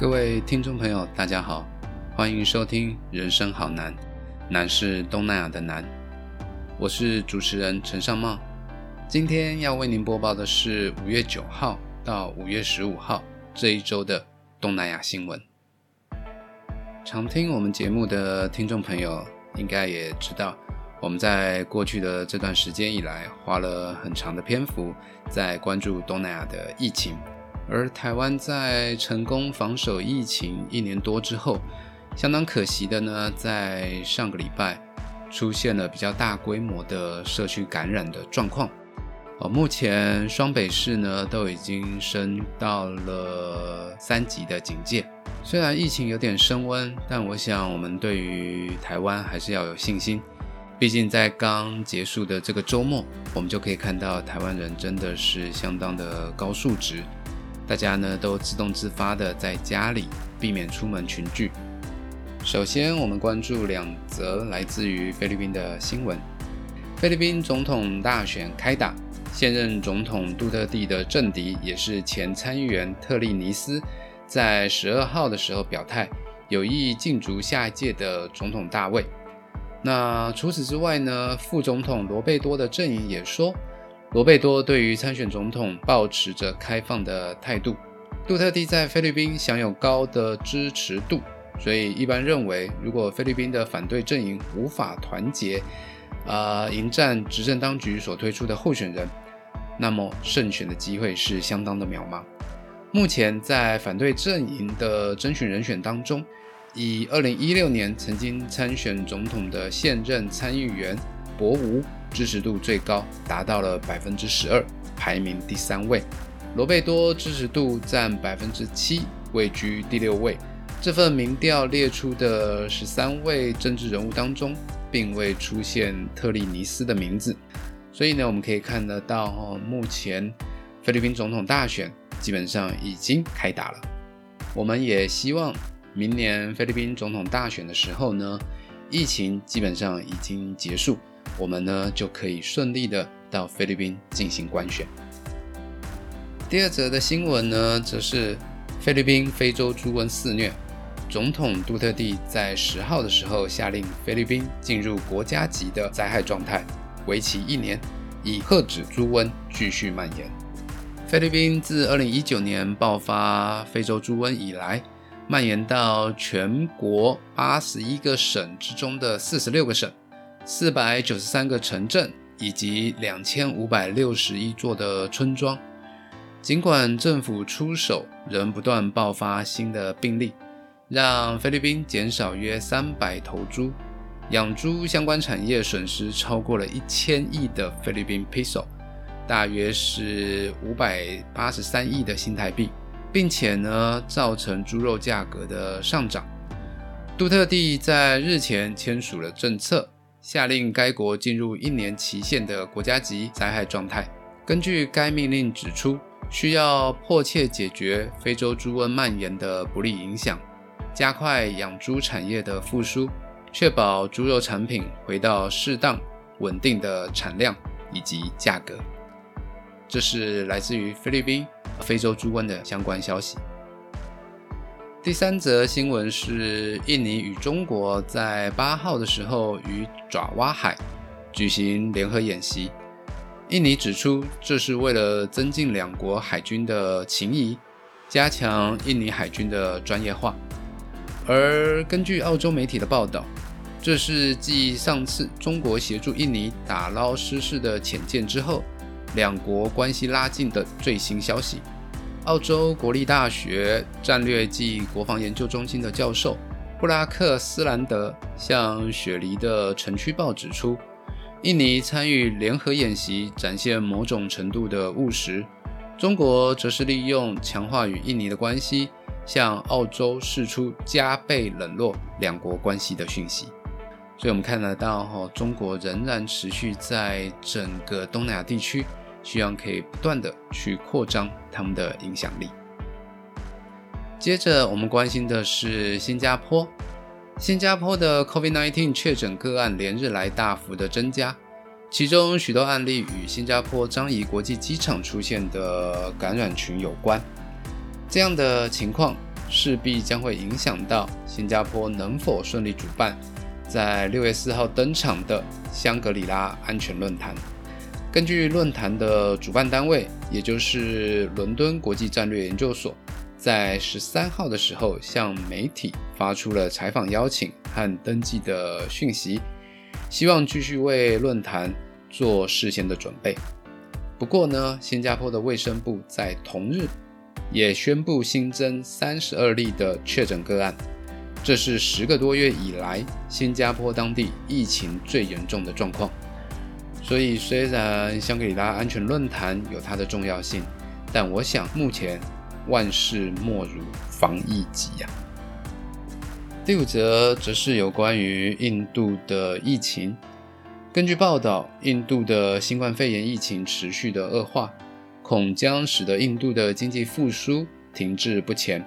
各位听众朋友，大家好，欢迎收听《人生好难》，难是东南亚的难。我是主持人陈尚茂，今天要为您播报的是五月九号到五月十五号这一周的东南亚新闻。常听我们节目的听众朋友应该也知道，我们在过去的这段时间以来，花了很长的篇幅在关注东南亚的疫情。而台湾在成功防守疫情一年多之后，相当可惜的呢，在上个礼拜出现了比较大规模的社区感染的状况。哦，目前双北市呢都已经升到了三级的警戒。虽然疫情有点升温，但我想我们对于台湾还是要有信心。毕竟在刚结束的这个周末，我们就可以看到台湾人真的是相当的高素质。大家呢都自动自发的在家里避免出门群聚。首先，我们关注两则来自于菲律宾的新闻。菲律宾总统大选开打，现任总统杜特地的政敌，也是前参议员特利尼斯，在十二号的时候表态，有意竞逐下一届的总统大位。那除此之外呢，副总统罗贝多的阵营也说。罗贝多对于参选总统保持着开放的态度。杜特地在菲律宾享有高的支持度，所以一般认为，如果菲律宾的反对阵营无法团结，啊，迎战执政当局所推出的候选人，那么胜选的机会是相当的渺茫。目前在反对阵营的征询人选当中，以2016年曾经参选总统的现任参议员博吴。支持度最高，达到了百分之十二，排名第三位。罗贝多支持度占百分之七，位居第六位。这份民调列出的十三位政治人物当中，并未出现特立尼斯的名字。所以呢，我们可以看得到，哈，目前菲律宾总统大选基本上已经开打了。我们也希望明年菲律宾总统大选的时候呢，疫情基本上已经结束。我们呢就可以顺利的到菲律宾进行官选。第二则的新闻呢，则是菲律宾非洲猪瘟肆虐，总统杜特地在十号的时候下令菲律宾进入国家级的灾害状态，为期一年，以遏止猪瘟继续蔓延。菲律宾自二零一九年爆发非洲猪瘟以来，蔓延到全国八十一个省之中的四十六个省。四百九十三个城镇以及两千五百六十一座的村庄，尽管政府出手，仍不断爆发新的病例，让菲律宾减少约三百头猪，养猪相关产业损失超过了一千亿的菲律宾 peso，大约是五百八十三亿的新台币，并且呢，造成猪肉价格的上涨。杜特地在日前签署了政策。下令该国进入一年期限的国家级灾害状态。根据该命令指出，需要迫切解决非洲猪瘟蔓延的不利影响，加快养猪产业的复苏，确保猪肉产品回到适当稳定的产量以及价格。这是来自于菲律宾非洲猪瘟的相关消息。第三则新闻是，印尼与中国在八号的时候与爪哇海举行联合演习。印尼指出，这是为了增进两国海军的情谊，加强印尼海军的专业化。而根据澳洲媒体的报道，这是继上次中国协助印尼打捞失事的潜舰之后，两国关系拉近的最新消息。澳洲国立大学战略暨国防研究中心的教授布拉克斯兰德向《雪梨的城区报》指出，印尼参与联合演习展现某种程度的务实，中国则是利用强化与印尼的关系，向澳洲释出加倍冷落两国关系的讯息。所以，我们看得到，哈，中国仍然持续在整个东南亚地区。希望可以不断的去扩张他们的影响力。接着，我们关心的是新加坡。新加坡的 COVID-19 确诊个案连日来大幅的增加，其中许多案例与新加坡樟宜国际机场出现的感染群有关。这样的情况势必将会影响到新加坡能否顺利主办在六月四号登场的香格里拉安全论坛。根据论坛的主办单位，也就是伦敦国际战略研究所，在十三号的时候向媒体发出了采访邀请和登记的讯息，希望继续为论坛做事先的准备。不过呢，新加坡的卫生部在同日也宣布新增三十二例的确诊个案，这是十个多月以来新加坡当地疫情最严重的状况。所以，虽然香格里拉安全论坛有它的重要性，但我想目前万事莫如防疫急呀。第五则则是有关于印度的疫情。根据报道，印度的新冠肺炎疫情持续的恶化，恐将使得印度的经济复苏停滞不前，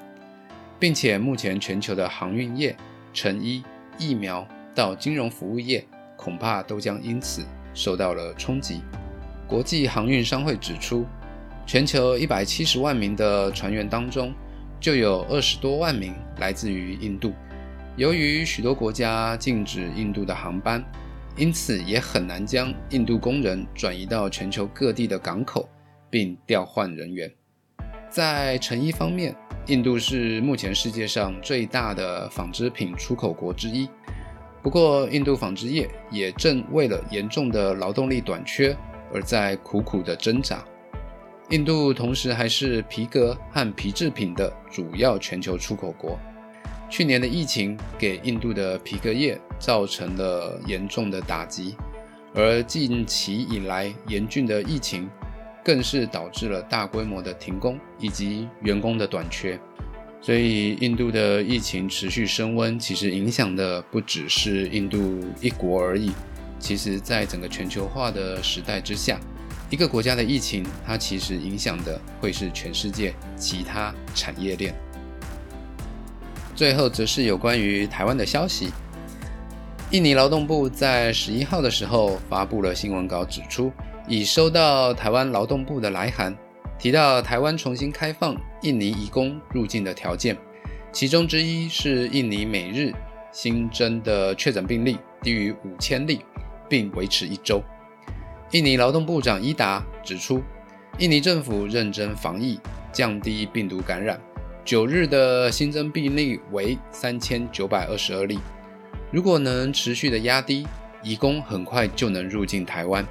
并且目前全球的航运业、成衣、疫苗到金融服务业，恐怕都将因此。受到了冲击。国际航运商会指出，全球一百七十万名的船员当中，就有二十多万名来自于印度。由于许多国家禁止印度的航班，因此也很难将印度工人转移到全球各地的港口，并调换人员。在成衣方面，印度是目前世界上最大的纺织品出口国之一。不过，印度纺织业也正为了严重的劳动力短缺而在苦苦的挣扎。印度同时还是皮革和皮制品的主要全球出口国。去年的疫情给印度的皮革业造成了严重的打击，而近期以来严峻的疫情更是导致了大规模的停工以及员工的短缺。所以，印度的疫情持续升温，其实影响的不只是印度一国而已。其实，在整个全球化的时代之下，一个国家的疫情，它其实影响的会是全世界其他产业链。最后，则是有关于台湾的消息。印尼劳动部在十一号的时候发布了新闻稿，指出已收到台湾劳动部的来函。提到台湾重新开放印尼移工入境的条件，其中之一是印尼每日新增的确诊病例低于五千例，并维持一周。印尼劳动部长伊达指出，印尼政府认真防疫，降低病毒感染。九日的新增病例为三千九百二十二例，如果能持续的压低，移工很快就能入境台湾。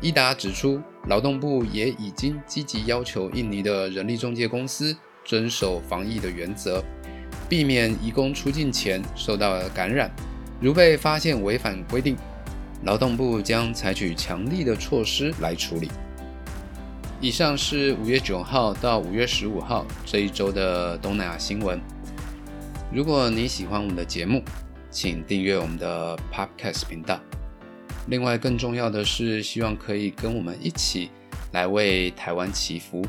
伊达指出，劳动部也已经积极要求印尼的人力中介公司遵守防疫的原则，避免移工出境前受到感染。如被发现违反规定，劳动部将采取强力的措施来处理。以上是五月九号到五月十五号这一周的东南亚新闻。如果你喜欢我们的节目，请订阅我们的 Podcast 频道。另外，更重要的是，希望可以跟我们一起来为台湾祈福，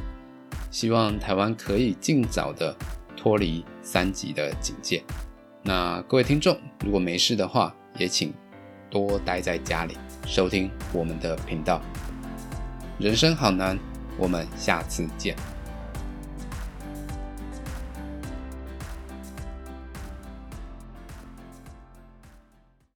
希望台湾可以尽早的脱离三级的警戒。那各位听众，如果没事的话，也请多待在家里，收听我们的频道。人生好难，我们下次见。